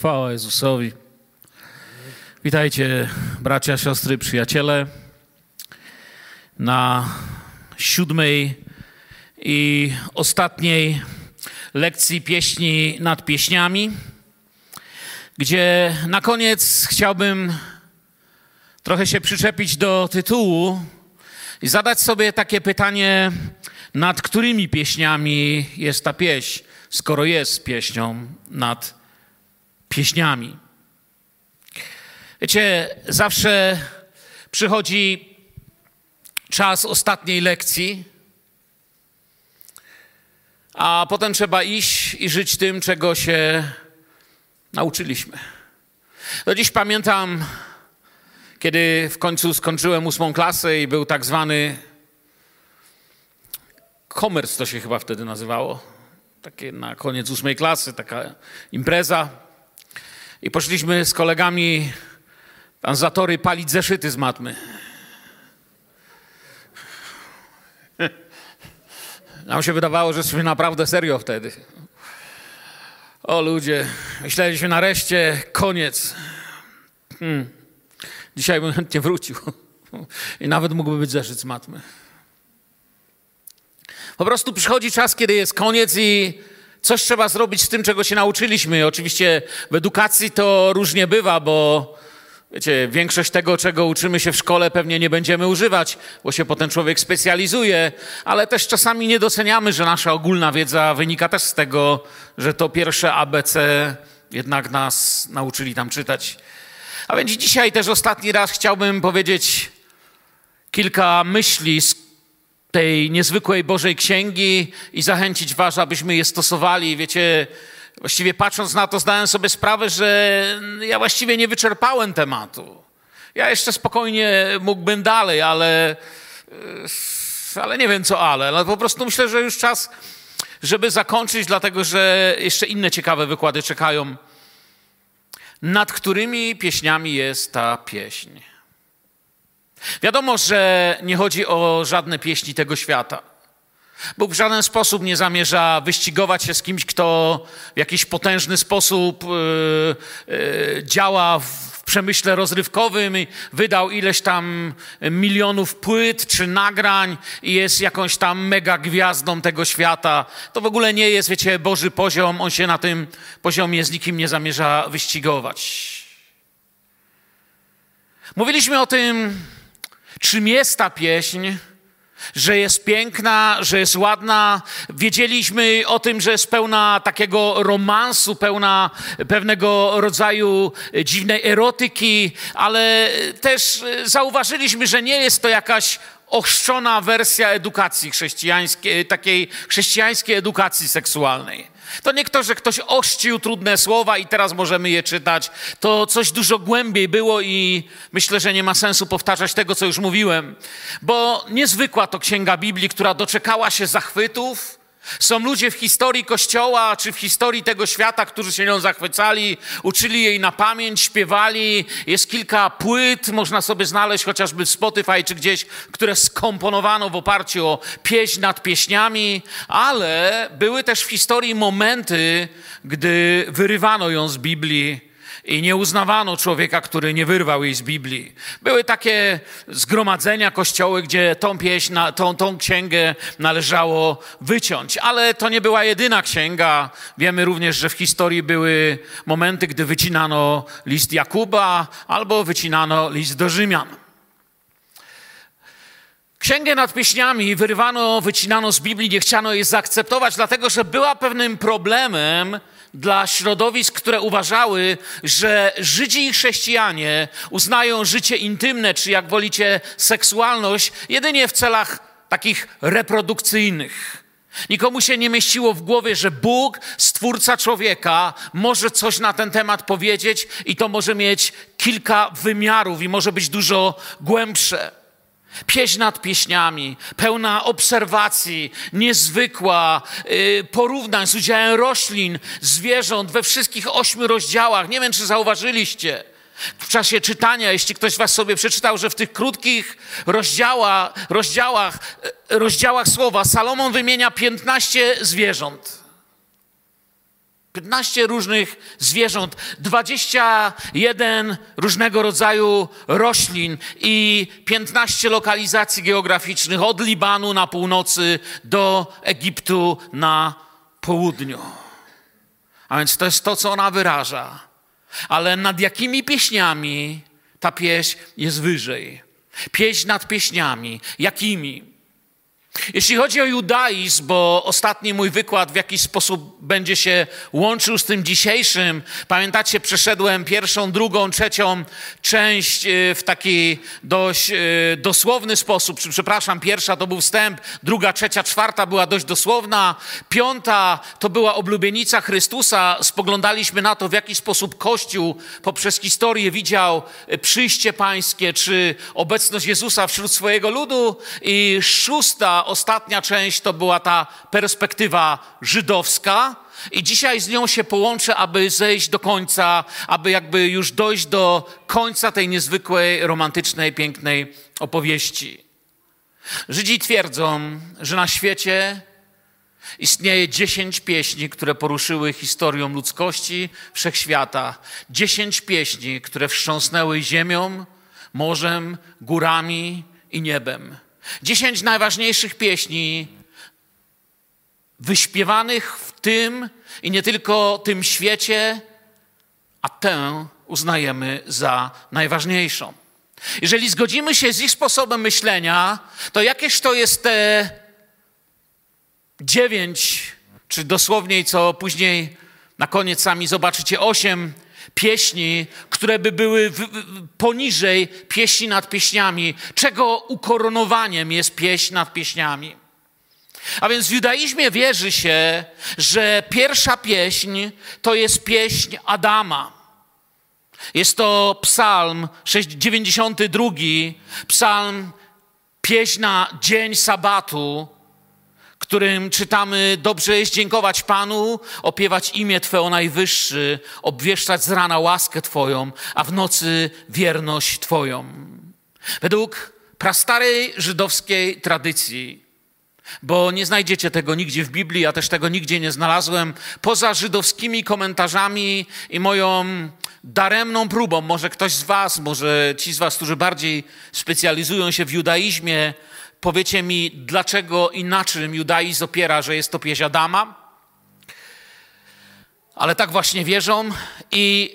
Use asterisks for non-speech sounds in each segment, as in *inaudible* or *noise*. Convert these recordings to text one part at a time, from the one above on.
Chwała Jezusowi. Witajcie, bracia, siostry, przyjaciele, na siódmej i ostatniej lekcji pieśni nad pieśniami, gdzie na koniec chciałbym trochę się przyczepić do tytułu i zadać sobie takie pytanie, nad którymi pieśniami jest ta pieśń, skoro jest pieśnią nad pieśniami. Wiecie, zawsze przychodzi czas ostatniej lekcji, a potem trzeba iść i żyć tym, czego się nauczyliśmy. Do dziś pamiętam, kiedy w końcu skończyłem ósmą klasę i był tak zwany komers, to się chyba wtedy nazywało. Takie na koniec ósmej klasy, taka impreza. I poszliśmy z kolegami tam za tory palić zeszyty z matmy. Nam się wydawało, że jesteśmy naprawdę serio wtedy. O ludzie, myśleliśmy nareszcie koniec. Hmm. Dzisiaj bym chętnie wrócił. I nawet mógłby być zeszyt z matmy. Po prostu przychodzi czas, kiedy jest koniec i coś trzeba zrobić z tym, czego się nauczyliśmy. Oczywiście w edukacji to różnie bywa, bo wiecie, większość tego, czego uczymy się w szkole, pewnie nie będziemy używać, bo się potem człowiek specjalizuje, ale też czasami nie doceniamy, że nasza ogólna wiedza wynika też z tego, że to pierwsze ABC jednak nas nauczyli tam czytać. A więc dzisiaj też ostatni raz chciałbym powiedzieć kilka myśli z tej niezwykłej Bożej Księgi i zachęcić Was, abyśmy je stosowali. Wiecie, właściwie patrząc na to, zdałem sobie sprawę, że ja właściwie nie wyczerpałem tematu. Ja jeszcze spokojnie mógłbym dalej, ale, ale nie wiem co ale. Ale po prostu myślę, że już czas, żeby zakończyć, dlatego że jeszcze inne ciekawe wykłady czekają. Nad którymi pieśniami jest ta pieśń? Wiadomo, że nie chodzi o żadne pieśni tego świata. Bóg w żaden sposób nie zamierza wyścigować się z kimś, kto w jakiś potężny sposób yy, yy, działa w przemyśle rozrywkowym i wydał ileś tam milionów płyt czy nagrań i jest jakąś tam mega gwiazdą tego świata. To w ogóle nie jest, wiecie, Boży poziom. On się na tym poziomie z nikim nie zamierza wyścigować. Mówiliśmy o tym czym jest ta pieśń, że jest piękna, że jest ładna. Wiedzieliśmy o tym, że jest pełna takiego romansu, pełna pewnego rodzaju dziwnej erotyki, ale też zauważyliśmy, że nie jest to jakaś ochrzczona wersja edukacji chrześcijańskiej, takiej chrześcijańskiej edukacji seksualnej. To nie to, że ktoś ościł trudne słowa i teraz możemy je czytać. To coś dużo głębiej było i myślę, że nie ma sensu powtarzać tego, co już mówiłem. Bo niezwykła to księga Biblii, która doczekała się zachwytów, są ludzie w historii Kościoła czy w historii tego świata, którzy się nią zachwycali, uczyli jej na pamięć, śpiewali. Jest kilka płyt, można sobie znaleźć chociażby w Spotify czy gdzieś, które skomponowano w oparciu o pieśń nad pieśniami, ale były też w historii momenty, gdy wyrywano ją z Biblii i nie uznawano człowieka, który nie wyrwał jej z Biblii. Były takie zgromadzenia, kościoły, gdzie tą pieśń, tą, tą księgę należało wyciąć. Ale to nie była jedyna księga. Wiemy również, że w historii były momenty, gdy wycinano list Jakuba albo wycinano list do Rzymian. Księgę nad pieśniami wyrywano, wycinano z Biblii, nie chciano jej zaakceptować, dlatego że była pewnym problemem dla środowisk, które uważały, że Żydzi i chrześcijanie uznają życie intymne, czy jak wolicie, seksualność, jedynie w celach takich reprodukcyjnych. Nikomu się nie mieściło w głowie, że Bóg, stwórca człowieka, może coś na ten temat powiedzieć i to może mieć kilka wymiarów i może być dużo głębsze. Pieśń nad pieśniami, pełna obserwacji, niezwykła, yy, porównań z udziałem roślin, zwierząt we wszystkich ośmiu rozdziałach. Nie wiem, czy zauważyliście w czasie czytania, jeśli ktoś Was sobie przeczytał, że w tych krótkich rozdziałach, rozdziałach, y, rozdziałach słowa Salomon wymienia 15 zwierząt. 15 różnych zwierząt, 21 różnego rodzaju roślin i 15 lokalizacji geograficznych od Libanu na północy do Egiptu na południu. A więc to jest to, co ona wyraża. Ale nad jakimi pieśniami ta pieśń jest wyżej? Pieśń nad pieśniami. Jakimi? Jeśli chodzi o judaizm, bo ostatni mój wykład w jakiś sposób będzie się łączył z tym dzisiejszym, pamiętacie, przeszedłem pierwszą, drugą, trzecią część y, w taki dość y, dosłowny sposób. Przepraszam, pierwsza to był wstęp, druga, trzecia, czwarta była dość dosłowna, piąta to była oblubienica Chrystusa. Spoglądaliśmy na to, w jaki sposób Kościół poprzez historię widział y, przyjście pańskie, czy obecność Jezusa wśród swojego ludu. I szósta, ostatnia część to była ta perspektywa żydowska. I dzisiaj z nią się połączę, aby zejść do końca, aby jakby już dojść do końca tej niezwykłej, romantycznej, pięknej opowieści. Żydzi twierdzą, że na świecie istnieje dziesięć pieśni, które poruszyły historią ludzkości, wszechświata. Dziesięć pieśni, które wstrząsnęły ziemią, morzem, górami i niebem. Dziesięć najważniejszych pieśni wyśpiewanych w tym i nie tylko tym świecie, a tę uznajemy za najważniejszą. Jeżeli zgodzimy się z ich sposobem myślenia, to jakież to jest te dziewięć, czy dosłowniej, co później na koniec sami zobaczycie, osiem pieśni, które by były w, w, poniżej pieśni nad pieśniami, czego ukoronowaniem jest pieśń nad pieśniami. A więc w judaizmie wierzy się, że pierwsza pieśń to jest pieśń Adama. Jest to psalm 92, psalm pieśń na dzień sabatu, którym czytamy: Dobrze jest dziękować Panu, opiewać imię Twe o najwyższy, obwieszczać z rana łaskę Twoją, a w nocy wierność Twoją. Według prastarej żydowskiej tradycji, bo nie znajdziecie tego nigdzie w Biblii, ja też tego nigdzie nie znalazłem, poza żydowskimi komentarzami i moją daremną próbą, może ktoś z Was, może ci z Was, którzy bardziej specjalizują się w judaizmie, Powiecie mi, dlaczego i na czym judaizm opiera, że jest to pieśń Adama? Ale tak właśnie wierzą i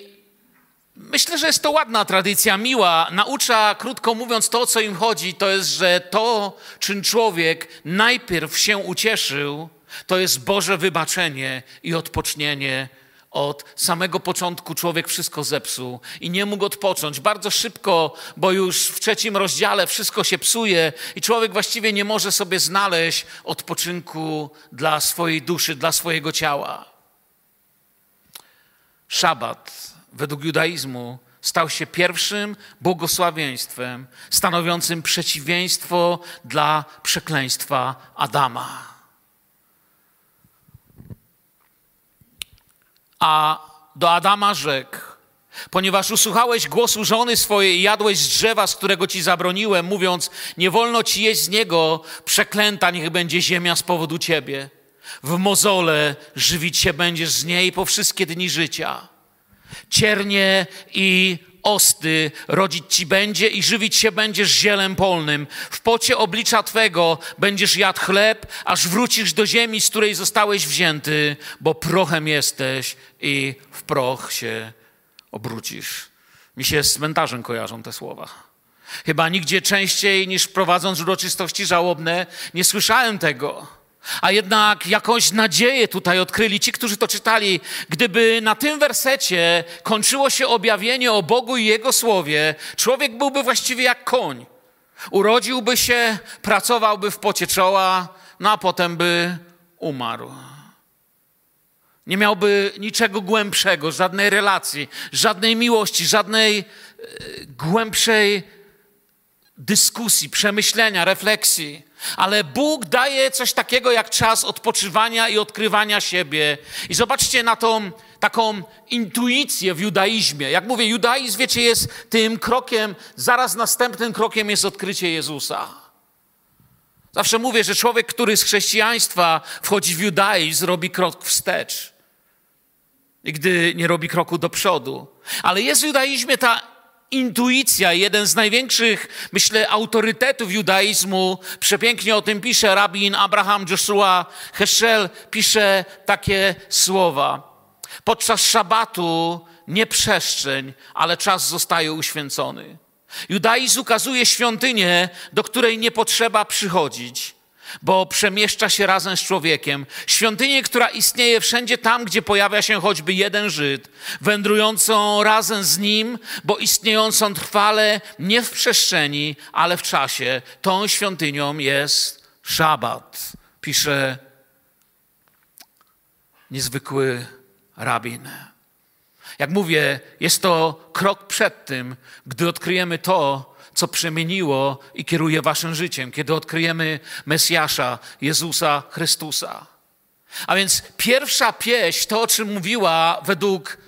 myślę, że jest to ładna tradycja, miła. Naucza, krótko mówiąc, to, o co im chodzi, to jest, że to, czym człowiek najpierw się ucieszył, to jest Boże wybaczenie i odpocznienie od samego początku człowiek wszystko zepsuł i nie mógł odpocząć. Bardzo szybko, bo już w trzecim rozdziale wszystko się psuje i człowiek właściwie nie może sobie znaleźć odpoczynku dla swojej duszy, dla swojego ciała. Szabat według judaizmu stał się pierwszym błogosławieństwem stanowiącym przeciwieństwo dla przekleństwa Adama. A do Adama rzekł, ponieważ usłuchałeś głosu żony swojej i jadłeś z drzewa, z którego ci zabroniłem, mówiąc, nie wolno ci jeść z niego, przeklęta niech będzie ziemia z powodu ciebie. W mozole żywić się będziesz z niej po wszystkie dni życia. Ciernie i osty rodzić ci będzie i żywić się będziesz zielem polnym. W pocie oblicza Twego będziesz jadł chleb, aż wrócisz do ziemi, z której zostałeś wzięty, bo prochem jesteś i w proch się obrócisz. Mi się z cmentarzem kojarzą te słowa. Chyba nigdzie częściej niż prowadząc uroczystości żałobne nie słyszałem tego. A jednak jakąś nadzieję tutaj odkryli ci, którzy to czytali. Gdyby na tym wersecie kończyło się objawienie o Bogu i Jego słowie, człowiek byłby właściwie jak koń. Urodziłby się, pracowałby w pocie czoła, no a potem by umarł. Nie miałby niczego głębszego, żadnej relacji, żadnej miłości, żadnej e, głębszej dyskusji, przemyślenia, refleksji. Ale Bóg daje coś takiego jak czas odpoczywania i odkrywania siebie. I zobaczcie na tą taką intuicję w judaizmie. Jak mówię, judaizm, wiecie, jest tym krokiem, zaraz następnym krokiem jest odkrycie Jezusa. Zawsze mówię, że człowiek, który z chrześcijaństwa wchodzi w judaizm, robi krok wstecz. gdy nie robi kroku do przodu. Ale jest w judaizmie ta intuicja, jeden z największych, myślę, autorytetów judaizmu. Przepięknie o tym pisze rabin Abraham Joshua Heschel, pisze takie słowa. Podczas szabatu nie przestrzeń, ale czas zostaje uświęcony. Judaizm ukazuje świątynię, do której nie potrzeba przychodzić bo przemieszcza się razem z człowiekiem. Świątynię, która istnieje wszędzie tam, gdzie pojawia się choćby jeden Żyd, wędrującą razem z nim, bo istniejącą trwale nie w przestrzeni, ale w czasie. Tą świątynią jest szabat, pisze niezwykły rabin. Jak mówię, jest to krok przed tym, gdy odkryjemy to, co przemieniło i kieruje waszym życiem, kiedy odkryjemy Mesjasza, Jezusa Chrystusa. A więc pierwsza pieśń, to o czym mówiła według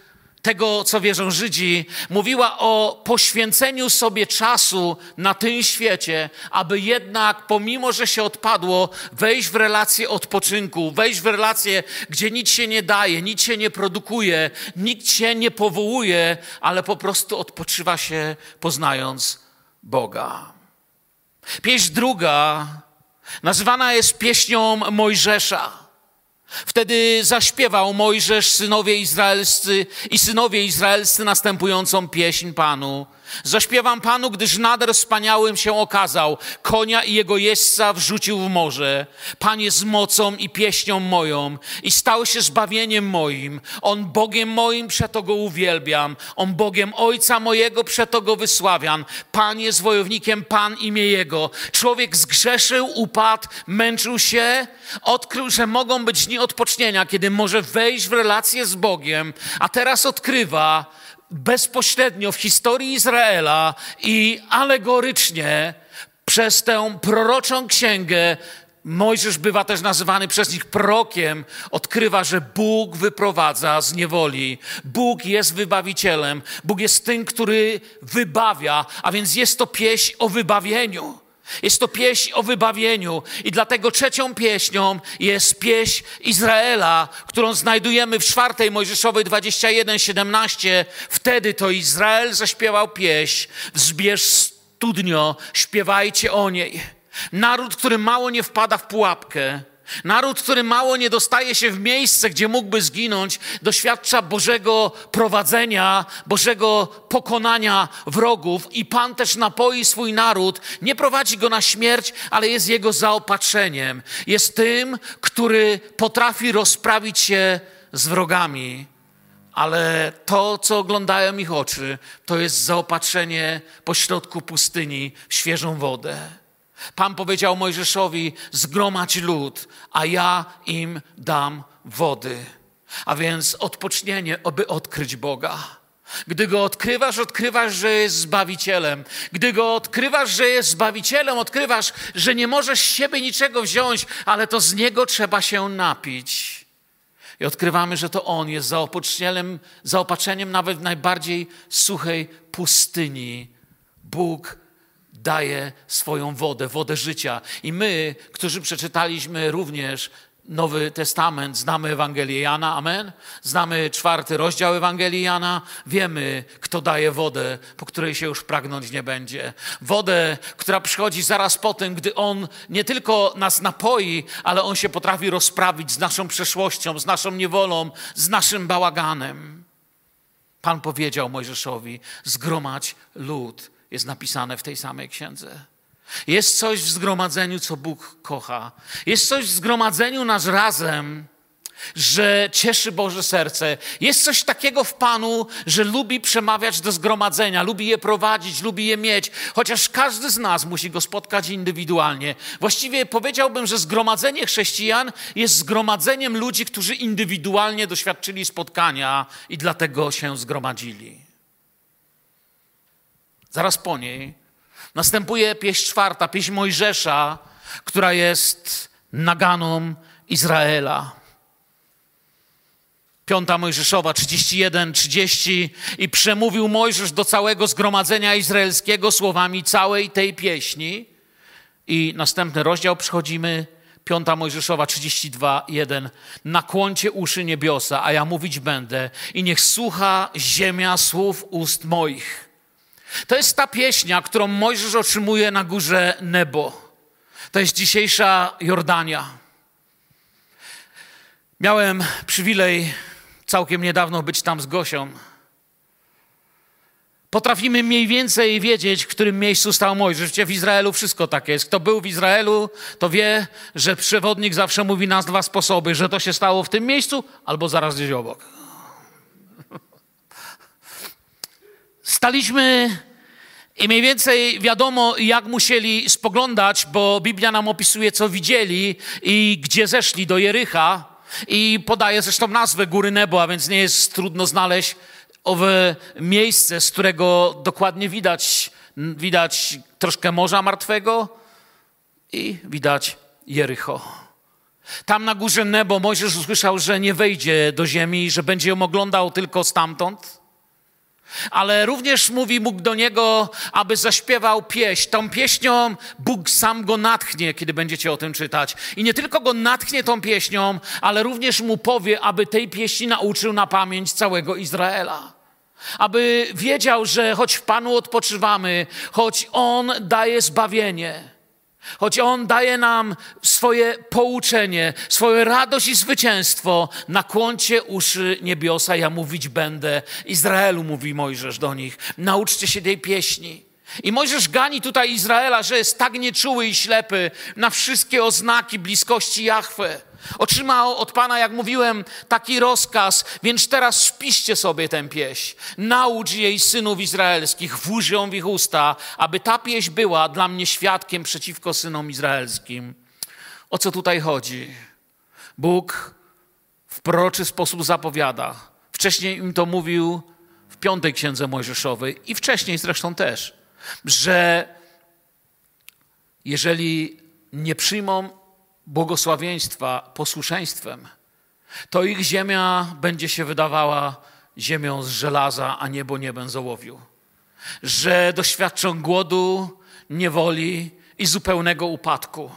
tego, co wierzą Żydzi, mówiła o poświęceniu sobie czasu na tym świecie, aby jednak, pomimo że się odpadło, wejść w relację odpoczynku, wejść w relację, gdzie nic się nie daje, nic się nie produkuje, nikt się nie powołuje, ale po prostu odpoczywa się, poznając Boga. Pieśń druga nazywana jest pieśnią Mojżesza. Wtedy zaśpiewał Mojżesz, synowie izraelscy i synowie izraelscy następującą pieśń Panu. Zaśpiewam Panu, gdyż nader wspaniałym się okazał. Konia i jego jeźdźca wrzucił w morze. Panie z mocą i pieśnią moją i stał się zbawieniem moim. On Bogiem moim, przeto go uwielbiam. On Bogiem Ojca mojego, przeto go wysławiam. Pan jest wojownikiem, Pan imię Jego. Człowiek zgrzeszył, upadł, męczył się, odkrył, że mogą być dni odpocznienia, kiedy może wejść w relację z Bogiem, a teraz odkrywa, bezpośrednio w historii Izraela i alegorycznie przez tę proroczą księgę Mojżesz bywa też nazywany przez nich prorokiem, odkrywa, że Bóg wyprowadza z niewoli. Bóg jest wybawicielem. Bóg jest tym, który wybawia, a więc jest to pieśń o wybawieniu. Jest to pieśń o wybawieniu i dlatego trzecią pieśnią jest pieśń Izraela, którą znajdujemy w czwartej Mojżeszowej 21:17. Wtedy to Izrael zaśpiewał pieśń: Wzbierz studnio, śpiewajcie o niej. Naród, który mało nie wpada w pułapkę, Naród, który mało nie dostaje się w miejsce, gdzie mógłby zginąć, doświadcza Bożego prowadzenia, Bożego pokonania wrogów i Pan też napoi swój naród, nie prowadzi go na śmierć, ale jest jego zaopatrzeniem. Jest tym, który potrafi rozprawić się z wrogami. Ale to, co oglądają ich oczy, to jest zaopatrzenie pośrodku pustyni w świeżą wodę. Pan powiedział Mojżeszowi: Zgromadź lud, a ja im dam wody. A więc odpocznienie, aby odkryć Boga. Gdy go odkrywasz, odkrywasz, że jest zbawicielem. Gdy go odkrywasz, że jest zbawicielem, odkrywasz, że nie możesz z siebie niczego wziąć, ale to z niego trzeba się napić. I odkrywamy, że to on jest zaopatrzeniem, zaopatrzeniem nawet w najbardziej suchej pustyni. Bóg daje swoją wodę, wodę życia. I my, którzy przeczytaliśmy również Nowy Testament, znamy Ewangelię Jana, amen? Znamy czwarty rozdział Ewangelii Jana, wiemy, kto daje wodę, po której się już pragnąć nie będzie. Wodę, która przychodzi zaraz po tym, gdy On nie tylko nas napoi, ale On się potrafi rozprawić z naszą przeszłością, z naszą niewolą, z naszym bałaganem. Pan powiedział Mojżeszowi: zgromadź lud jest napisane w tej samej księdze. Jest coś w zgromadzeniu, co Bóg kocha. Jest coś w zgromadzeniu nas razem, że cieszy Boże serce. Jest coś takiego w Panu, że lubi przemawiać do zgromadzenia, lubi je prowadzić, lubi je mieć, chociaż każdy z nas musi go spotkać indywidualnie. Właściwie powiedziałbym, że zgromadzenie chrześcijan jest zgromadzeniem ludzi, którzy indywidualnie doświadczyli spotkania i dlatego się zgromadzili. Zaraz po niej następuje pieśń czwarta, pieśń Mojżesza, która jest naganą Izraela. Piąta Mojżeszowa, 31, 30 i przemówił Mojżesz do całego zgromadzenia izraelskiego słowami całej tej pieśni. I następny rozdział przechodzimy, 5 Mojżeszowa 32, 1. Nakłoncie uszy niebiosa, a ja mówić będę i niech słucha ziemia słów ust moich. To jest ta pieśnia, którą Mojżesz otrzymuje na górze Nebo. To jest dzisiejsza Jordania. Miałem przywilej całkiem niedawno być tam z Gosią. Potrafimy mniej więcej wiedzieć, w którym miejscu stał Mojżesz. W Izraelu wszystko tak jest. Kto był w Izraelu, to wie, że przewodnik zawsze mówi nas dwa sposoby, że to się stało w tym miejscu albo zaraz gdzieś obok. Staliśmy i mniej więcej wiadomo, jak musieli spoglądać, bo Biblia nam opisuje, co widzieli i gdzie zeszli do Jericha. I podaje zresztą nazwę Góry Nebo, a więc nie jest trudno znaleźć owe miejsce, z którego dokładnie widać, widać troszkę Morza Martwego i widać Jericho. Tam na górze Nebo Mojżesz usłyszał, że nie wejdzie do ziemi, że będzie ją oglądał tylko stamtąd. Ale również mówi Bóg do niego, aby zaśpiewał pieśń. Tą pieśnią Bóg sam go natchnie, kiedy będziecie o tym czytać. I nie tylko go natchnie tą pieśnią, ale również mu powie, aby tej pieśni nauczył na pamięć całego Izraela. Aby wiedział, że choć w Panu odpoczywamy, choć On daje zbawienie, choć On daje nam swoje pouczenie, swoją radość i zwycięstwo, nakłoncie uszy niebiosa, ja mówić będę. Izraelu mówi Mojżesz do nich, nauczcie się tej pieśni. I Mojżesz gani tutaj Izraela, że jest tak nieczuły i ślepy na wszystkie oznaki bliskości Jahwe. Otrzymał od Pana, jak mówiłem, taki rozkaz, więc teraz spiście sobie tę pieśń. Naucz jej synów izraelskich, włóż ją w ich usta, aby ta pieśń była dla mnie świadkiem przeciwko synom izraelskim. O co tutaj chodzi? Bóg w proroczy sposób zapowiada. Wcześniej im to mówił w piątej księdze Mojżeszowej i wcześniej zresztą też, że jeżeli nie przyjmą błogosławieństwa posłuszeństwem, to ich ziemia będzie się wydawała ziemią z żelaza, a niebo niebem z ołowiu. Że doświadczą głodu, niewoli i zupełnego upadku.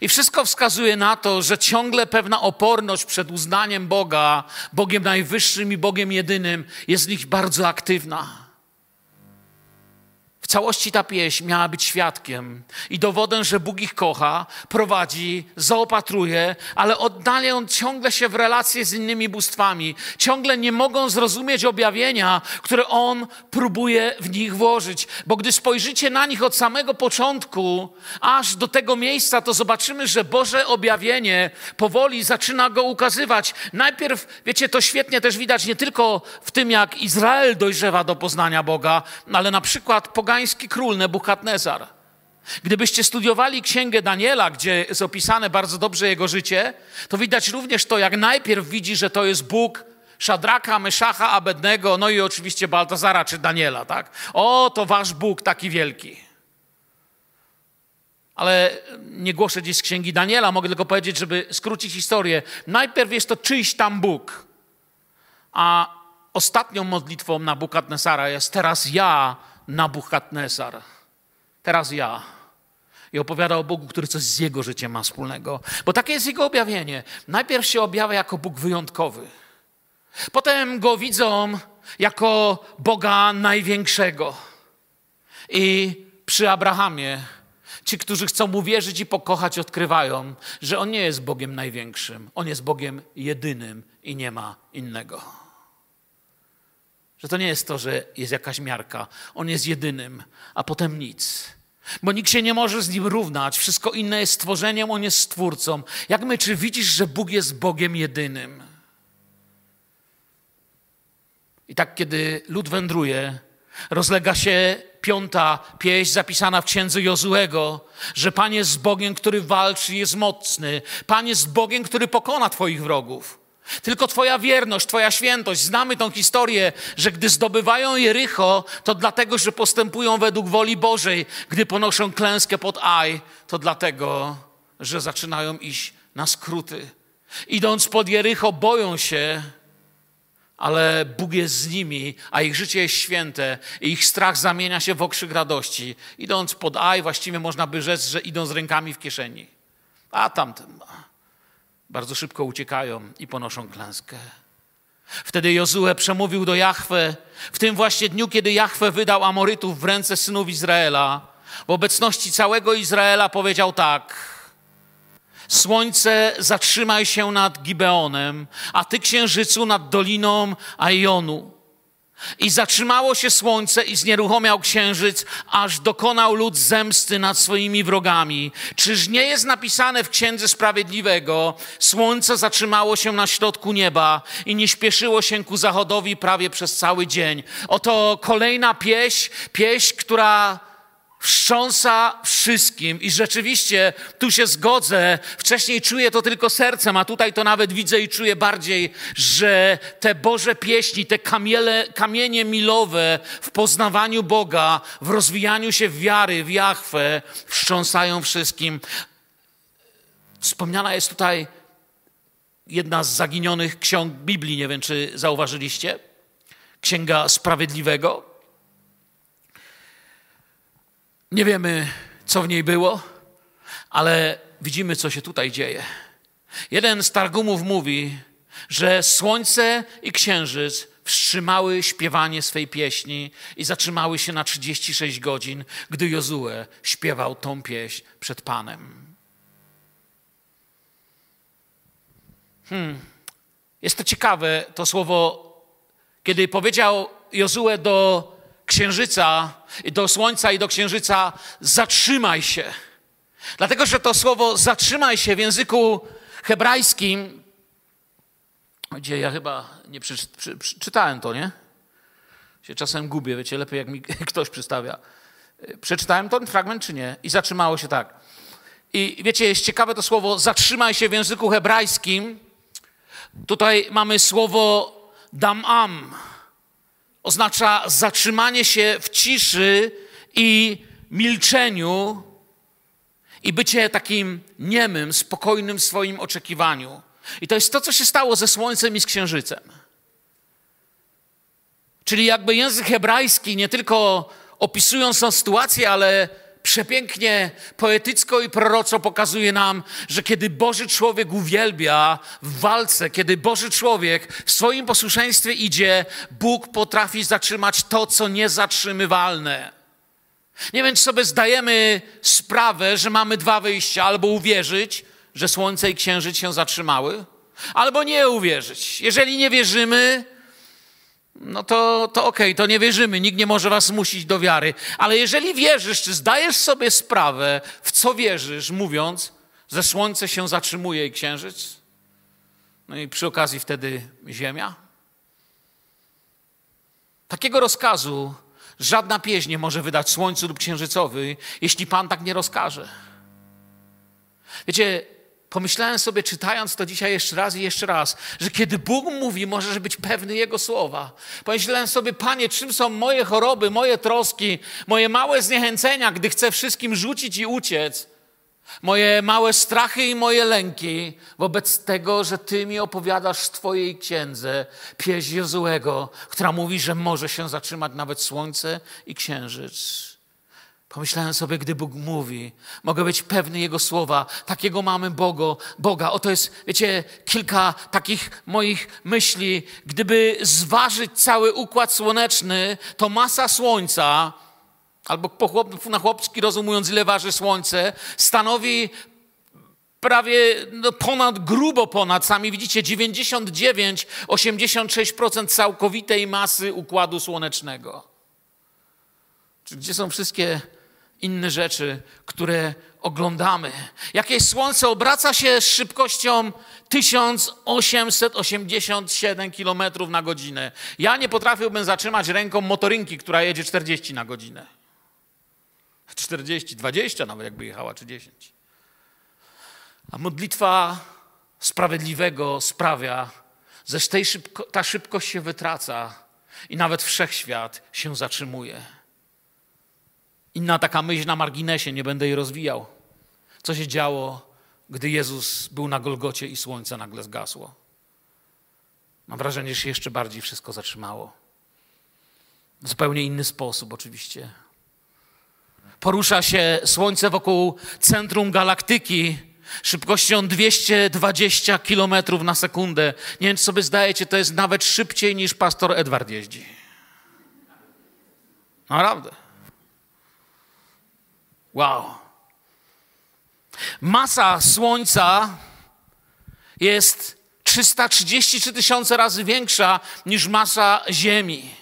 I wszystko wskazuje na to, że ciągle pewna oporność przed uznaniem Boga, Bogiem najwyższym i Bogiem jedynym, jest w nich bardzo aktywna. W całości ta pieśń miała być świadkiem i dowodem, że Bóg ich kocha, prowadzi, zaopatruje, ale oddalają ciągle się w relacje z innymi bóstwami. Ciągle nie mogą zrozumieć objawienia, które On próbuje w nich włożyć. Bo gdy spojrzycie na nich od samego początku, aż do tego miejsca, to zobaczymy, że Boże objawienie powoli zaczyna go ukazywać. Najpierw, wiecie, to świetnie też widać nie tylko w tym, jak Izrael dojrzewa do poznania Boga, ale na przykład pogan pogański król Nebuchadnezzar. Gdybyście studiowali księgę Daniela, gdzie jest opisane bardzo dobrze jego życie, to widać również to, jak najpierw widzi, że to jest Bóg Szadraka, Meszacha, Abednego, no i oczywiście Baltazara czy Daniela, tak? O, to wasz Bóg taki wielki. Ale nie głoszę dziś z księgi Daniela, mogę tylko powiedzieć, żeby skrócić historię. Najpierw jest to czyjś tam Bóg, a ostatnią modlitwą Nabukadnesara jest teraz ja Nabuchadnezar. Teraz ja. I opowiada o Bogu, który coś z jego życiem ma wspólnego. Bo takie jest jego objawienie. Najpierw się objawia jako Bóg wyjątkowy. Potem go widzą jako Boga największego. I przy Abrahamie ci, którzy chcą mu wierzyć i pokochać, odkrywają, że on nie jest Bogiem największym. On jest Bogiem jedynym i nie ma innego. Że to nie jest to, że jest jakaś miarka. On jest jedynym, a potem nic. Bo nikt się nie może z nim równać. Wszystko inne jest stworzeniem, on jest stwórcą. Jak my, czy widzisz, że Bóg jest Bogiem jedynym? I tak, kiedy lud wędruje, rozlega się piąta pieśń zapisana w księdze Jozuego, że Pan jest Bogiem, który walczy, jest mocny. Pan jest Bogiem, który pokona Twoich wrogów. Tylko Twoja wierność, Twoja świętość. Znamy tą historię, że gdy zdobywają Jericho, to dlatego, że postępują według woli Bożej. Gdy ponoszą klęskę pod Aj, to dlatego, że zaczynają iść na skróty. Idąc pod Jericho, boją się, ale Bóg jest z nimi, a ich życie jest święte i ich strach zamienia się w okrzyk radości. Idąc pod Aj, właściwie można by rzec, że idą z rękami w kieszeni a tamten bardzo szybko uciekają i ponoszą klęskę. Wtedy Jozue przemówił do Jahwe w tym właśnie dniu, kiedy Jahwe wydał Amorytów w ręce synów Izraela. W obecności całego Izraela powiedział tak: Słońce zatrzymaj się nad Gibeonem, a ty księżycu nad doliną Aionu. I zatrzymało się słońce i znieruchomiał księżyc, aż dokonał lud zemsty nad swoimi wrogami. Czyż nie jest napisane w Księdze Sprawiedliwego, słońce zatrzymało się na środku nieba i nie śpieszyło się ku zachodowi prawie przez cały dzień. Oto kolejna pieśń, pieśń, która wstrząsa wszystkim i rzeczywiście tu się zgodzę. Wcześniej czuję to tylko sercem, a tutaj to nawet widzę i czuję bardziej, że te Boże pieśni, te kamiele, kamienie milowe w poznawaniu Boga, w rozwijaniu się wiary, w Jachwę, wstrząsają wszystkim. Wspomniana jest tutaj jedna z zaginionych ksiąg Biblii, nie wiem czy zauważyliście. Księga Sprawiedliwego. Nie wiemy, co w niej było, ale widzimy, co się tutaj dzieje. Jeden z Targumów mówi, że słońce i księżyc wstrzymały śpiewanie swej pieśni i zatrzymały się na 36 godzin, gdy Jozue śpiewał tą pieśń przed Panem. Hmm. Jest to ciekawe, to słowo, kiedy powiedział Jozue do księżyca, do słońca i do księżyca, zatrzymaj się. Dlatego, że to słowo zatrzymaj się w języku hebrajskim, gdzie ja chyba nie przeczytałem to, nie? Się czasem gubię, wiecie, lepiej jak mi *laughs* ktoś przystawia. Przeczytałem ten fragment, czy nie? I zatrzymało się tak. I wiecie, jest ciekawe to słowo zatrzymaj się w języku hebrajskim. Tutaj mamy słowo damam oznacza zatrzymanie się w ciszy i milczeniu i bycie takim niemym, spokojnym w swoim oczekiwaniu. I to jest to, co się stało ze Słońcem i z Księżycem. Czyli jakby język hebrajski nie tylko opisując tą sytuację, ale przepięknie, poetycko i proroczo pokazuje nam, że kiedy Boży człowiek uwielbia w walce, kiedy Boży człowiek w swoim posłuszeństwie idzie, Bóg potrafi zatrzymać to, co niezatrzymywalne. Nie wiem, czy sobie zdajemy sprawę, że mamy dwa wyjścia: albo uwierzyć, że słońce i księżyc się zatrzymały, albo nie uwierzyć. Jeżeli nie wierzymy, no to, to okej, okay, to nie wierzymy, nikt nie może was zmusić do wiary. Ale jeżeli wierzysz, czy zdajesz sobie sprawę, w co wierzysz, mówiąc, że słońce się zatrzymuje i księżyc? No i przy okazji wtedy ziemia? Takiego rozkazu żadna pieśń nie może wydać słońcu lub księżycowy, jeśli Pan tak nie rozkaże. Wiecie, Pomyślałem sobie, czytając to dzisiaj jeszcze raz i jeszcze raz, że kiedy Bóg mówi, możesz być pewny Jego słowa. Pomyślałem sobie, Panie, czym są moje choroby, moje troski, moje małe zniechęcenia, gdy chcę wszystkim rzucić i uciec, moje małe strachy i moje lęki wobec tego, że Ty mi opowiadasz w Twojej księdze pieśń Jozułego, która mówi, że może się zatrzymać nawet słońce i księżyc. Pomyślałem sobie, gdy Bóg mówi, mogę być pewny Jego słowa. Takiego mamy Bogo, Boga. Oto jest, wiecie, kilka takich moich myśli. Gdyby zważyć cały układ słoneczny, to masa Słońca, albo po chłop, na chłopski rozumując, ile waży Słońce, stanowi prawie no, ponad, grubo ponad, sami widzicie, 99-86% całkowitej masy układu słonecznego. Gdzie są wszystkie inne rzeczy, które oglądamy. Jakieś słońce obraca się z szybkością 1887 km na godzinę. Ja nie potrafiłbym zatrzymać ręką motorynki, która jedzie 40 na godzinę. 40, 20 nawet jakby jechała, czy 10. A modlitwa sprawiedliwego sprawia, że szybko, ta szybkość się wytraca i nawet wszechświat się zatrzymuje. Inna taka myśl na marginesie, nie będę jej rozwijał. Co się działo, gdy Jezus był na Golgocie i słońce nagle zgasło? Mam wrażenie, że się jeszcze bardziej wszystko zatrzymało. W zupełnie inny sposób, oczywiście. Porusza się słońce wokół centrum galaktyki, szybkością 220 km na sekundę. Nie wiem, czy sobie zdajecie, to jest nawet szybciej niż pastor Edward jeździ. Naprawdę. Wow. Masa Słońca jest 333 tysiące razy większa niż masa Ziemi.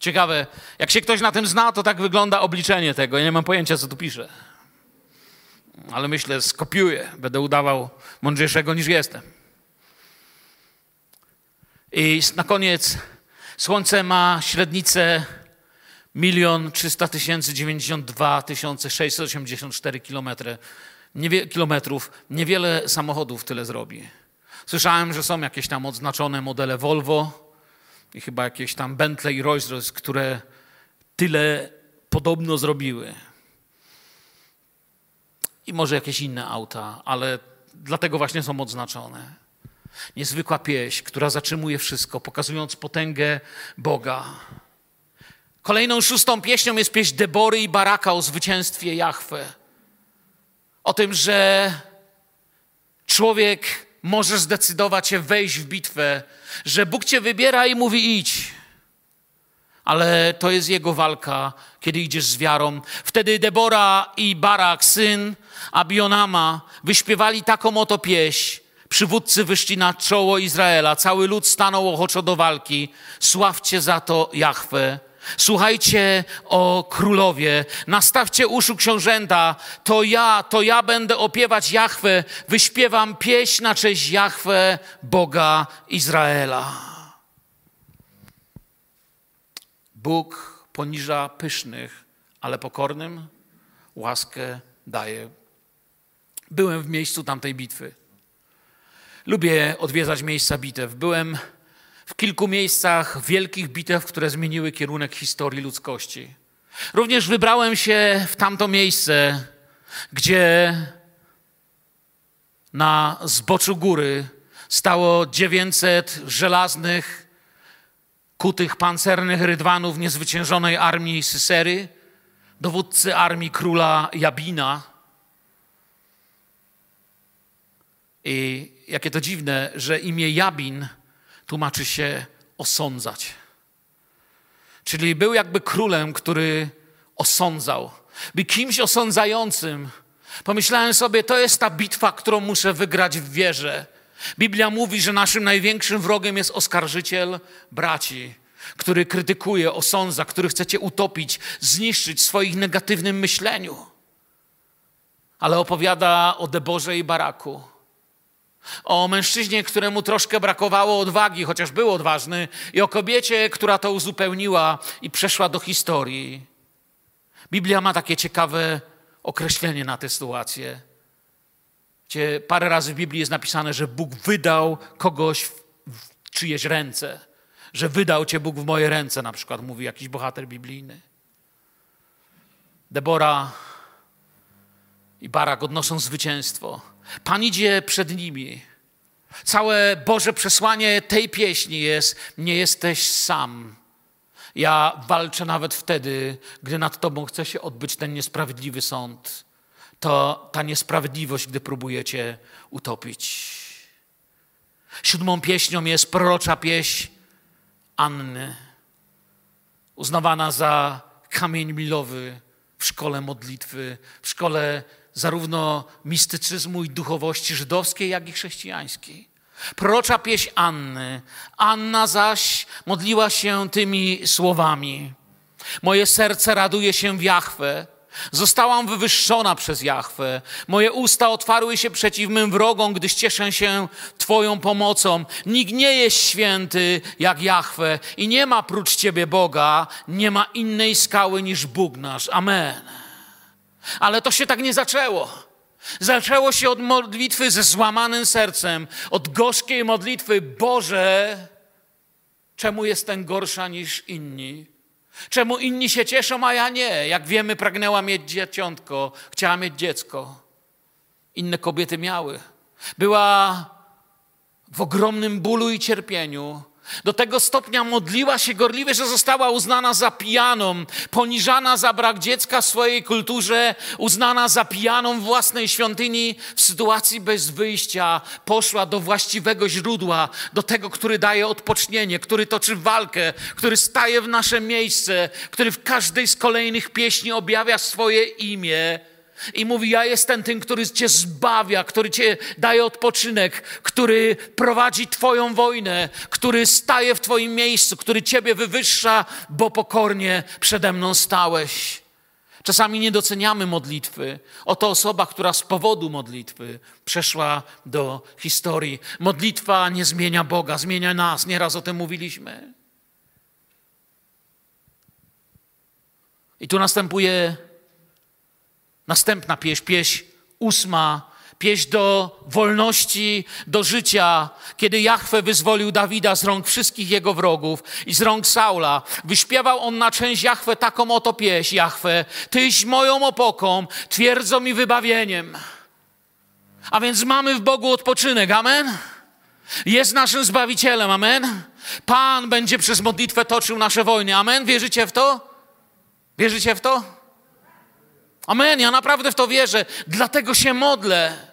Ciekawe, jak się ktoś na tym zna, to tak wygląda obliczenie tego. Ja nie mam pojęcia, co tu pisze. Ale myślę, skopiuję, będę udawał mądrzejszego niż jestem. I na koniec Słońce ma średnicę 1 300 92 684 kilometry, Niewie, kilometrów. Niewiele samochodów tyle zrobi. Słyszałem, że są jakieś tam odznaczone modele Volvo i chyba jakieś tam Bentley i Rolls-Royce, które tyle podobno zrobiły. I może jakieś inne auta, ale dlatego właśnie są odznaczone. Niezwykła pieśń, która zatrzymuje wszystko, pokazując potęgę Boga. Kolejną szóstą pieśnią jest pieśń Debory i Baraka o zwycięstwie Jahwe. O tym, że człowiek może zdecydować się wejść w bitwę, że Bóg cię wybiera i mówi idź. Ale to jest jego walka, kiedy idziesz z wiarą. Wtedy Debora i Barak, syn Abionama, wyśpiewali taką oto pieśń. Przywódcy wyszli na czoło Izraela, cały lud stanął ochoczo do walki. Sławcie za to Jahwe. Słuchajcie o królowie, nastawcie uszu książęta, to ja, to ja będę opiewać Jahwe, wyśpiewam pieśń na cześć Jahwe, Boga Izraela. Bóg poniża pysznych, ale pokornym łaskę daje. Byłem w miejscu tamtej bitwy. Lubię odwiedzać miejsca bitew. Byłem w kilku miejscach wielkich bitew, które zmieniły kierunek historii ludzkości. Również wybrałem się w tamto miejsce, gdzie na zboczu góry stało 900 żelaznych, kutych pancernych rydwanów niezwyciężonej armii Sysery, dowódcy armii króla Jabina. I jakie to dziwne, że imię Jabin tłumaczy się osądzać. Czyli był jakby królem, który osądzał. Był kimś osądzającym. Pomyślałem sobie, to jest ta bitwa, którą muszę wygrać w wierze. Biblia mówi, że naszym największym wrogiem jest oskarżyciel braci, który krytykuje, osądza, który chce cię utopić, zniszczyć w swoich negatywnym myśleniu. Ale opowiada o Deborze i Baraku o mężczyźnie, któremu troszkę brakowało odwagi, chociaż był odważny, i o kobiecie, która to uzupełniła i przeszła do historii. Biblia ma takie ciekawe określenie na tę sytuację. Gdzie parę razy w Biblii jest napisane, że Bóg wydał kogoś w czyjeś ręce. Że wydał cię Bóg w moje ręce, na przykład mówi jakiś bohater biblijny. Debora i Barak odnoszą zwycięstwo. Pan idzie przed nimi. Całe Boże przesłanie tej pieśni jest: Nie jesteś sam. Ja walczę nawet wtedy, gdy nad Tobą chce się odbyć ten niesprawiedliwy sąd. To ta niesprawiedliwość, gdy próbujecie utopić. Siódmą pieśnią jest prorocza pieśń Anny, uznawana za kamień milowy w szkole modlitwy, w szkole zarówno mistycyzmu i duchowości żydowskiej, jak i chrześcijańskiej. Prorocza pieśń Anny. Anna zaś modliła się tymi słowami. Moje serce raduje się w Jachwę. Zostałam wywyższona przez Jachwę. Moje usta otwarły się przeciw mym wrogom, gdyż cieszę się Twoją pomocą. Nikt nie jest święty jak Jachwę i nie ma prócz Ciebie Boga, nie ma innej skały niż Bóg nasz. Amen. Ale to się tak nie zaczęło. Zaczęło się od modlitwy ze złamanym sercem, od gorzkiej modlitwy: Boże, czemu jestem gorsza niż inni? Czemu inni się cieszą, a ja nie? Jak wiemy, pragnęła mieć dzieciątko, chciała mieć dziecko. Inne kobiety miały. Była w ogromnym bólu i cierpieniu, Do tego stopnia modliła się gorliwie, że została uznana za pijaną, poniżana za brak dziecka w swojej kulturze, uznana za pijaną w własnej świątyni. W sytuacji bez wyjścia poszła do właściwego źródła, do tego, który daje odpocznienie, który toczy walkę, który staje w nasze miejsce, który w każdej z kolejnych pieśni objawia swoje imię i mówi: Ja jestem tym, który cię zbawia, który cię daje odpoczynek, który prowadzi Twoją wojnę, który staje w Twoim miejscu, który Ciebie wywyższa, bo pokornie przede mną stałeś. Czasami nie doceniamy modlitwy. Oto osoba, która z powodu modlitwy przeszła do historii. Modlitwa nie zmienia Boga, zmienia nas. Nieraz o tym mówiliśmy. I tu następuje Następna pieśń, pieśń ósma, pieśń do wolności, do życia, kiedy Jahwe wyzwolił Dawida z rąk wszystkich jego wrogów i z rąk Saula. Wyśpiewał on na część Jahwe taką oto pieśń, Jahwe, Tyś moją opoką, twierdzą i wybawieniem. A więc mamy w Bogu odpoczynek, amen? Jest naszym Zbawicielem, amen? Pan będzie przez modlitwę toczył nasze wojny, amen? Wierzycie w to? Wierzycie w to? Amen, ja naprawdę w to wierzę, dlatego się modlę.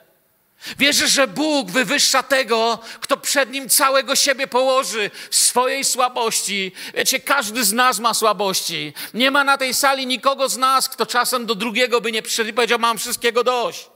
Wierzę, że Bóg wywyższa tego, kto przed nim całego siebie położy swojej słabości. Wiecie, każdy z nas ma słabości. Nie ma na tej sali nikogo z nas, kto czasem do drugiego by nie przyszedł i powiedział: Mam wszystkiego dość.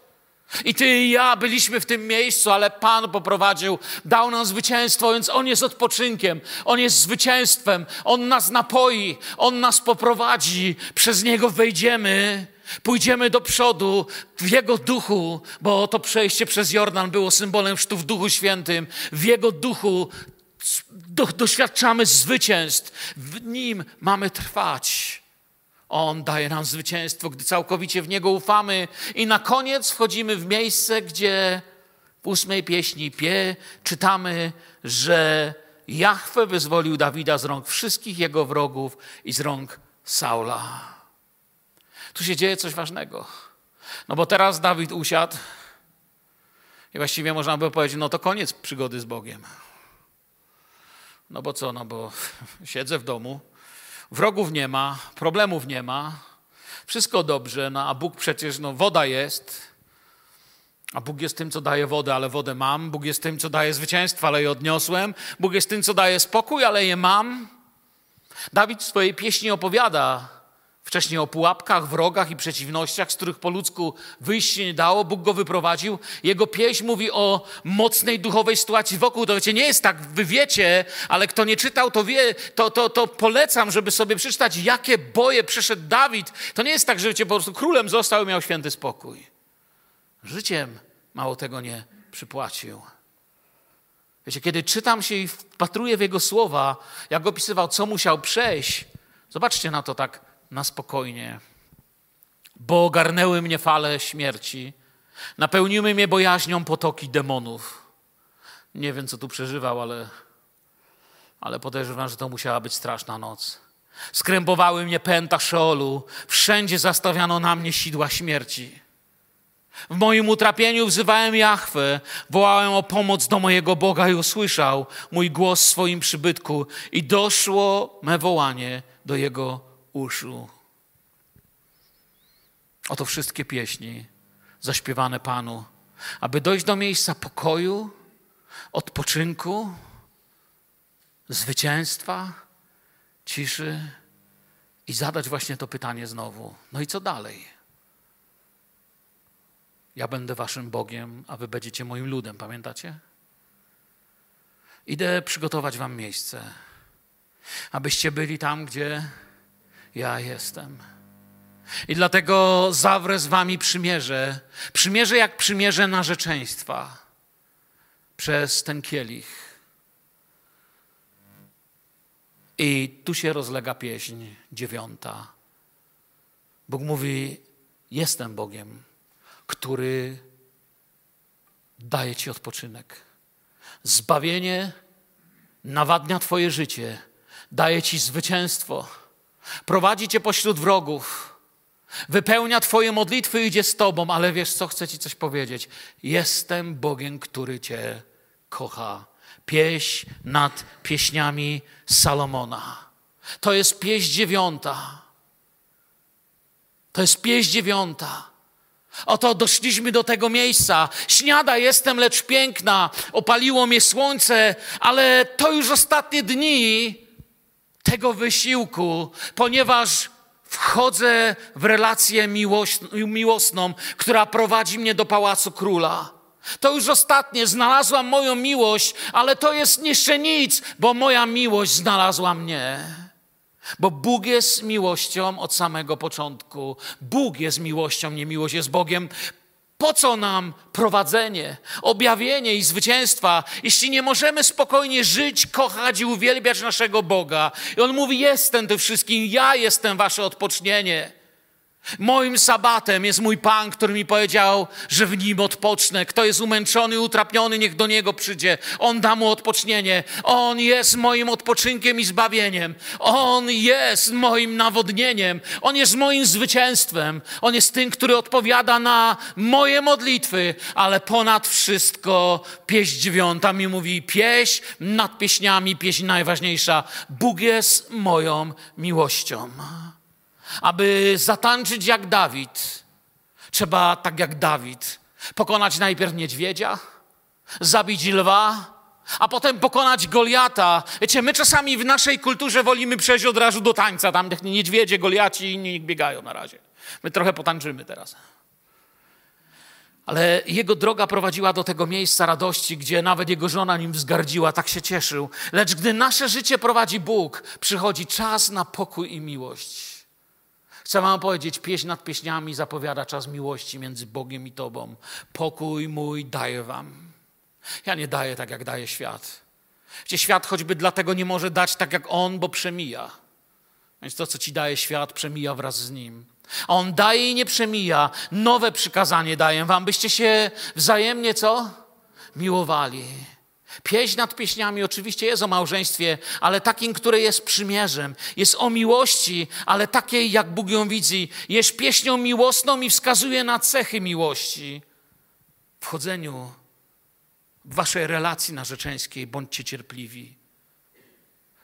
I ty i ja byliśmy w tym miejscu, ale Pan poprowadził, dał nam zwycięstwo, więc On jest odpoczynkiem, On jest zwycięstwem, On nas napoi, On nas poprowadzi, przez Niego wejdziemy Pójdziemy do przodu w Jego duchu, bo to przejście przez Jordan było symbolem chrztu w Duchu Świętym. W Jego duchu do, doświadczamy zwycięstw. W Nim mamy trwać. On daje nam zwycięstwo, gdy całkowicie w Niego ufamy. I na koniec wchodzimy w miejsce, gdzie w ósmej pieśni Pie czytamy, że Jahwe wyzwolił Dawida z rąk wszystkich jego wrogów i z rąk Saula tu się dzieje coś ważnego. No bo teraz Dawid usiadł i właściwie można by powiedzieć, no to koniec przygody z Bogiem. No bo co, no bo *laughs* siedzę w domu, wrogów nie ma, problemów nie ma, wszystko dobrze, no a Bóg przecież, no woda jest, a Bóg jest tym, co daje wodę, ale wodę mam. Bóg jest tym, co daje zwycięstwo, ale je odniosłem. Bóg jest tym, co daje spokój, ale je mam. Dawid w swojej pieśni opowiada, Wcześniej o pułapkach, wrogach i przeciwnościach, z których po ludzku wyjść się nie dało, Bóg go wyprowadził. Jego pieśń mówi o mocnej duchowej sytuacji wokół. To wiecie, nie jest tak, wy wiecie, ale kto nie czytał, to wie, to, to, to polecam, żeby sobie przeczytać, jakie boje przeszedł Dawid. To nie jest tak, że wiecie, po prostu królem został i miał święty spokój. Życiem mało tego nie przypłacił. Wiecie, kiedy czytam się i wpatruję w jego słowa, jak opisywał, co musiał przejść, zobaczcie na to tak na spokojnie, bo ogarnęły mnie fale śmierci, napełniły mnie bojaźnią potoki demonów. Nie wiem, co tu przeżywał, ale, ale podejrzewam, że to musiała być straszna noc. Skrępowały mnie pęta Szeolu, wszędzie zastawiano na mnie sidła śmierci. W moim utrapieniu wzywałem Jachwę, wołałem o pomoc do mojego Boga i usłyszał mój głos w swoim przybytku i doszło me wołanie do Jego uszu. Oto wszystkie pieśni zaśpiewane Panu, aby dojść do miejsca pokoju, odpoczynku, zwycięstwa, ciszy i zadać właśnie to pytanie znowu. No i co dalej? Ja będę waszym Bogiem, a wy będziecie moim ludem, pamiętacie? Idę przygotować wam miejsce, abyście byli tam, gdzie ja jestem. I dlatego zawrę z wami przymierze, przymierze jak przymierze narzeczeństwa przez ten kielich. I tu się rozlega pieśń dziewiąta. Bóg mówi: Jestem Bogiem, który daje ci odpoczynek. Zbawienie nawadnia Twoje życie, daje ci zwycięstwo Prowadzi cię pośród wrogów. Wypełnia Twoje modlitwy, idzie z Tobą, ale wiesz co, chcę Ci coś powiedzieć. Jestem Bogiem, który Cię kocha. Pieśń nad pieśniami Salomona. To jest pieśń dziewiąta. To jest pieśń dziewiąta. Oto doszliśmy do tego miejsca. Śniada jestem, lecz piękna. Opaliło mnie słońce, ale to już ostatnie dni tego wysiłku, ponieważ wchodzę w relację miłosną, która prowadzi mnie do pałacu króla. To już ostatnie, znalazłam moją miłość, ale to jest jeszcze nic, bo moja miłość znalazła mnie. Bo Bóg jest miłością od samego początku. Bóg jest miłością, nie miłość jest Bogiem. Po co nam prowadzenie, objawienie i zwycięstwa, jeśli nie możemy spokojnie żyć, kochać i uwielbiać naszego Boga? I On mówi: Jestem tym wszystkim, ja jestem wasze odpocznienie. Moim sabatem jest mój Pan, który mi powiedział, że w nim odpocznę. Kto jest umęczony, utrapiony, niech do niego przyjdzie. On da mu odpocznienie. On jest moim odpoczynkiem i zbawieniem. On jest moim nawodnieniem. On jest moim zwycięstwem. On jest tym, który odpowiada na moje modlitwy, ale ponad wszystko pieśń dziewiąta mi mówi: pieśń nad pieśniami, pieśń najważniejsza. Bóg jest moją miłością. Aby zatańczyć jak Dawid, trzeba tak jak Dawid pokonać najpierw niedźwiedzia, zabić lwa, a potem pokonać Goliata. Wiecie, my czasami w naszej kulturze wolimy przejść od razu do tańca. Tam niedźwiedzie, Goliaci i inni biegają na razie. My trochę potańczymy teraz. Ale jego droga prowadziła do tego miejsca radości, gdzie nawet jego żona nim wzgardziła, tak się cieszył. Lecz gdy nasze życie prowadzi Bóg, przychodzi czas na pokój i miłość. Chcę wam powiedzieć, pieśń nad pieśniami zapowiada czas miłości między Bogiem i Tobą. Pokój mój daję wam. Ja nie daję tak, jak daje świat. Gdzie świat choćby dlatego nie może dać tak, jak On, bo przemija. Więc to, co Ci daje świat, przemija wraz z Nim. A On daje i nie przemija. Nowe przykazanie daję wam, byście się wzajemnie co? Miłowali. Pieśń nad pieśniami oczywiście jest o małżeństwie, ale takim, które jest przymierzem. Jest o miłości, ale takiej, jak Bóg ją widzi. Jest pieśnią miłosną i wskazuje na cechy miłości. W w waszej relacji narzeczeńskiej bądźcie cierpliwi.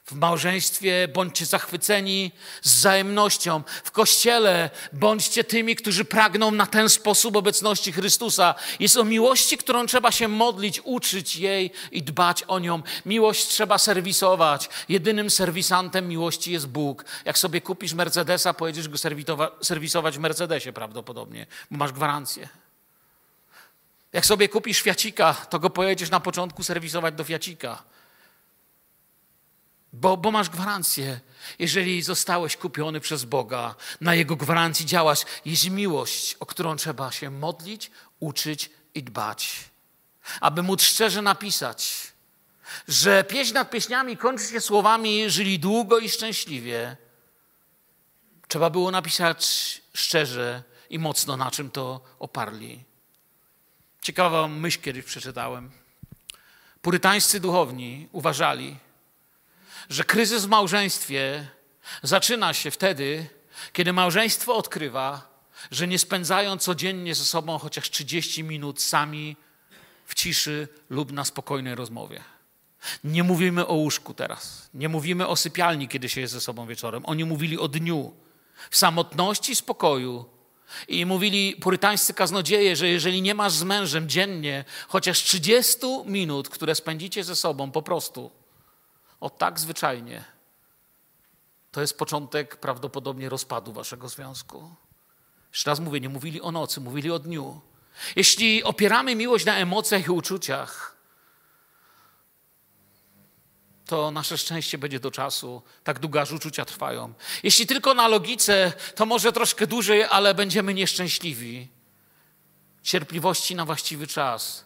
W małżeństwie bądźcie zachwyceni z wzajemnością. W kościele bądźcie tymi, którzy pragną na ten sposób obecności Chrystusa. Jest o miłości, którą trzeba się modlić, uczyć jej i dbać o nią. Miłość trzeba serwisować. Jedynym serwisantem miłości jest Bóg. Jak sobie kupisz Mercedesa, pojedziesz go serwisować w Mercedesie prawdopodobnie, bo masz gwarancję. Jak sobie kupisz Fiacika, to go pojedziesz na początku serwisować do Fiacika bo, bo masz gwarancję. Jeżeli zostałeś kupiony przez Boga, na Jego gwarancji działasz. Jest miłość, o którą trzeba się modlić, uczyć i dbać. Aby móc szczerze napisać, że pieśń nad pieśniami kończy się słowami żyli długo i szczęśliwie. Trzeba było napisać szczerze i mocno, na czym to oparli. Ciekawą myśl kiedyś przeczytałem. Purytańscy duchowni uważali, że kryzys w małżeństwie zaczyna się wtedy, kiedy małżeństwo odkrywa, że nie spędzają codziennie ze sobą chociaż 30 minut sami w ciszy lub na spokojnej rozmowie. Nie mówimy o łóżku teraz. Nie mówimy o sypialni, kiedy się jest ze sobą wieczorem. Oni mówili o dniu, w samotności, spokoju. I mówili purytańscy kaznodzieje, że jeżeli nie masz z mężem dziennie chociaż 30 minut, które spędzicie ze sobą po prostu, o tak zwyczajnie, to jest początek prawdopodobnie rozpadu waszego związku. Jeszcze raz mówię, nie mówili o nocy, mówili o dniu. Jeśli opieramy miłość na emocjach i uczuciach, to nasze szczęście będzie do czasu, tak długo aż uczucia trwają. Jeśli tylko na logice, to może troszkę dłużej, ale będziemy nieszczęśliwi. Cierpliwości na właściwy czas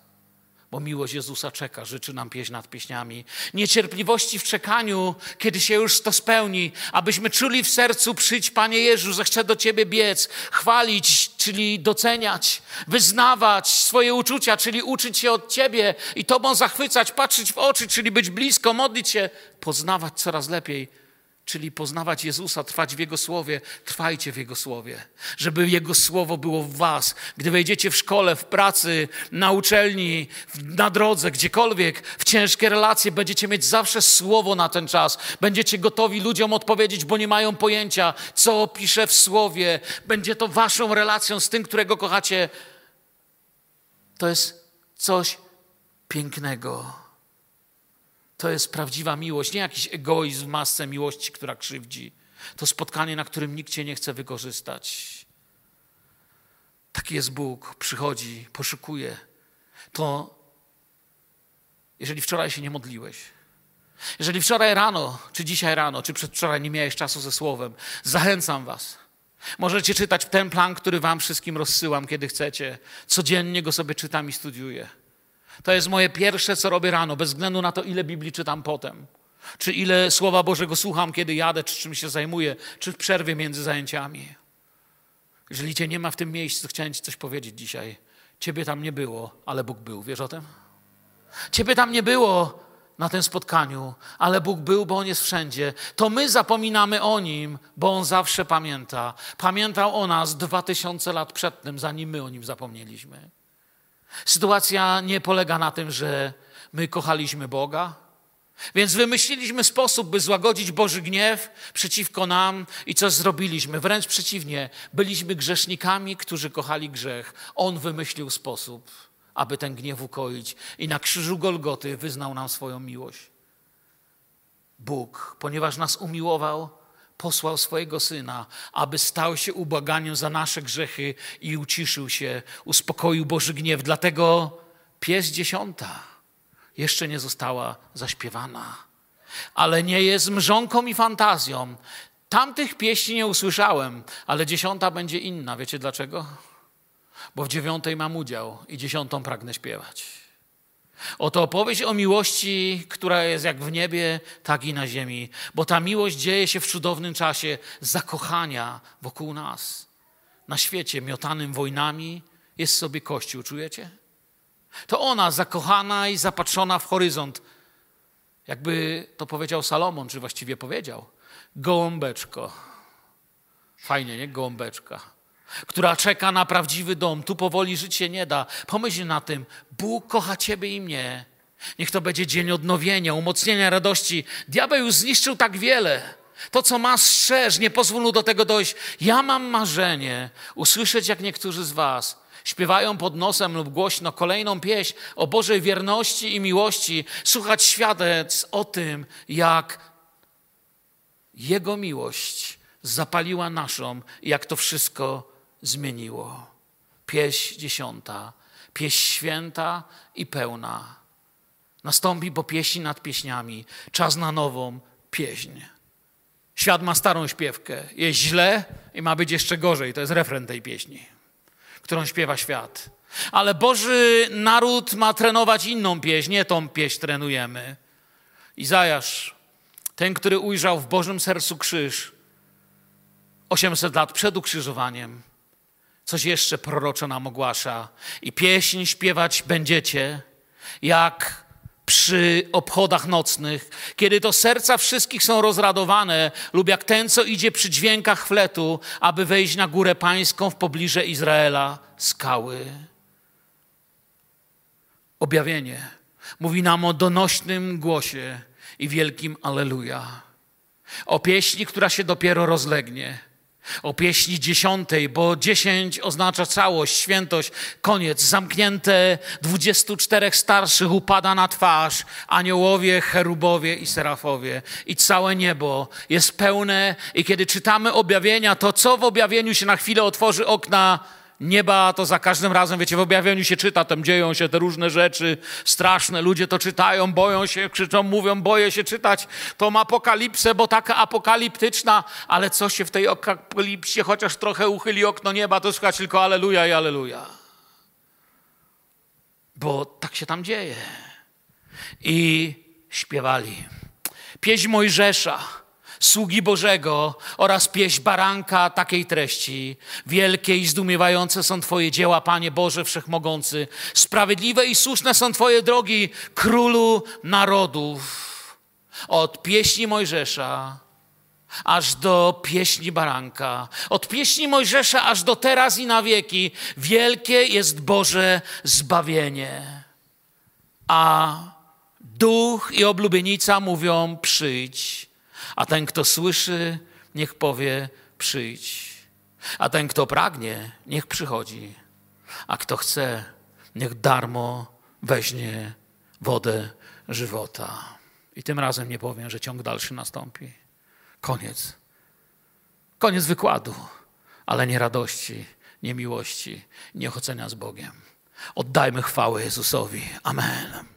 bo miłość Jezusa czeka, życzy nam pieśń nad pieśniami. Niecierpliwości w czekaniu, kiedy się już to spełni, abyśmy czuli w sercu, przyjdź Panie Jezu, że chcę do Ciebie biec, chwalić, czyli doceniać, wyznawać swoje uczucia, czyli uczyć się od Ciebie i Tobą zachwycać, patrzeć w oczy, czyli być blisko, modlić się, poznawać coraz lepiej czyli poznawać Jezusa, trwać w Jego Słowie, trwajcie w Jego Słowie. Żeby Jego Słowo było w Was. Gdy wejdziecie w szkole, w pracy, na uczelni, na drodze, gdziekolwiek, w ciężkie relacje, będziecie mieć zawsze Słowo na ten czas. Będziecie gotowi ludziom odpowiedzieć, bo nie mają pojęcia, co pisze w Słowie. Będzie to Waszą relacją z tym, którego kochacie. To jest coś pięknego. To jest prawdziwa miłość, nie jakiś egoizm w masce miłości, która krzywdzi. To spotkanie, na którym nikt cię nie chce wykorzystać. Taki jest Bóg, przychodzi, poszukuje. To jeżeli wczoraj się nie modliłeś, jeżeli wczoraj rano, czy dzisiaj rano, czy przedwczoraj nie miałeś czasu ze Słowem, zachęcam Was. Możecie czytać ten plan, który Wam wszystkim rozsyłam, kiedy chcecie. Codziennie go sobie czytam i studiuję. To jest moje pierwsze, co robię rano, bez względu na to, ile Biblii czytam potem. Czy ile Słowa Bożego słucham, kiedy jadę, czy czym się zajmuję, czy w przerwie między zajęciami. Jeżeli Cię nie ma w tym miejscu, chciałem Ci coś powiedzieć dzisiaj. Ciebie tam nie było, ale Bóg był. Wiesz o tym? Ciebie tam nie było na tym spotkaniu, ale Bóg był, bo On jest wszędzie. To my zapominamy o Nim, bo On zawsze pamięta. Pamiętał o nas dwa tysiące lat przed tym, zanim my o Nim zapomnieliśmy. Sytuacja nie polega na tym, że my kochaliśmy Boga, więc wymyśliliśmy sposób, by złagodzić Boży gniew przeciwko nam i coś zrobiliśmy. Wręcz przeciwnie, byliśmy grzesznikami, którzy kochali grzech. On wymyślił sposób, aby ten gniew ukoić i na krzyżu Golgoty wyznał nam swoją miłość. Bóg, ponieważ nas umiłował, posłał swojego syna, aby stał się ubłaganiem za nasze grzechy i uciszył się, uspokoił Boży gniew. Dlatego pies dziesiąta jeszcze nie została zaśpiewana. Ale nie jest mrzonką i fantazją. Tamtych pieśni nie usłyszałem, ale dziesiąta będzie inna. Wiecie dlaczego? Bo w dziewiątej mam udział i dziesiątą pragnę śpiewać. Oto opowieść o miłości, która jest jak w niebie, tak i na ziemi, bo ta miłość dzieje się w cudownym czasie zakochania wokół nas. Na świecie miotanym wojnami jest sobie Kościół, czujecie? To ona, zakochana i zapatrzona w horyzont, jakby to powiedział Salomon, czy właściwie powiedział, gołąbeczko. Fajnie, nie? Gołąbeczka która czeka na prawdziwy dom. Tu powoli żyć się nie da. Pomyśl na tym. Bóg kocha ciebie i mnie. Niech to będzie dzień odnowienia, umocnienia radości. Diabeł już zniszczył tak wiele. To, co ma, strzeż, nie pozwól mu do tego dojść. Ja mam marzenie usłyszeć, jak niektórzy z Was śpiewają pod nosem lub głośno kolejną pieśń o Bożej wierności i miłości, słuchać świadectw o tym, jak Jego miłość zapaliła naszą jak to wszystko zmieniło. Pieśń dziesiąta, święta i pełna. Nastąpi po pieśni nad pieśniami czas na nową pieśń. Świat ma starą śpiewkę. Jest źle i ma być jeszcze gorzej. To jest refren tej pieśni, którą śpiewa świat. Ale Boży naród ma trenować inną pieśń, nie tą pieśń trenujemy. Izajasz, ten, który ujrzał w Bożym sercu krzyż 800 lat przed ukrzyżowaniem, Coś jeszcze proroczo nam ogłasza. I pieśń śpiewać będziecie, jak przy obchodach nocnych, kiedy to serca wszystkich są rozradowane, lub jak ten, co idzie przy dźwiękach fletu, aby wejść na górę pańską w pobliże Izraela, skały. Objawienie mówi nam o donośnym głosie i wielkim Aleluja. O pieśni, która się dopiero rozlegnie o pieśni dziesiątej, bo dziesięć oznacza całość, świętość, koniec. Zamknięte dwudziestu czterech starszych upada na twarz, aniołowie, cherubowie i serafowie. I całe niebo jest pełne i kiedy czytamy objawienia, to co w objawieniu się na chwilę otworzy okna nieba, to za każdym razem, wiecie, w objawieniu się czyta, tam dzieją się te różne rzeczy straszne, ludzie to czytają, boją się, krzyczą, mówią, boję się czytać tą apokalipsę, bo taka apokaliptyczna, ale co się w tej apokalipsie chociaż trochę uchyli okno nieba, to słychać tylko aleluja i aleluja. Bo tak się tam dzieje. I śpiewali. Pieśń Mojżesza sługi Bożego oraz pieśń baranka takiej treści. Wielkie i zdumiewające są Twoje dzieła, Panie Boże Wszechmogący. Sprawiedliwe i słuszne są Twoje drogi, Królu narodów. Od pieśni Mojżesza aż do pieśni baranka, od pieśni Mojżesza aż do teraz i na wieki. Wielkie jest Boże zbawienie. A duch i oblubienica mówią: przyjdź. A ten, kto słyszy, niech powie: przyjdź. A ten, kto pragnie, niech przychodzi. A kto chce, niech darmo weźmie wodę żywota. I tym razem nie powiem, że ciąg dalszy nastąpi. Koniec. Koniec wykładu, ale nie radości, nie miłości, nie ochocenia z Bogiem. Oddajmy chwałę Jezusowi. Amen.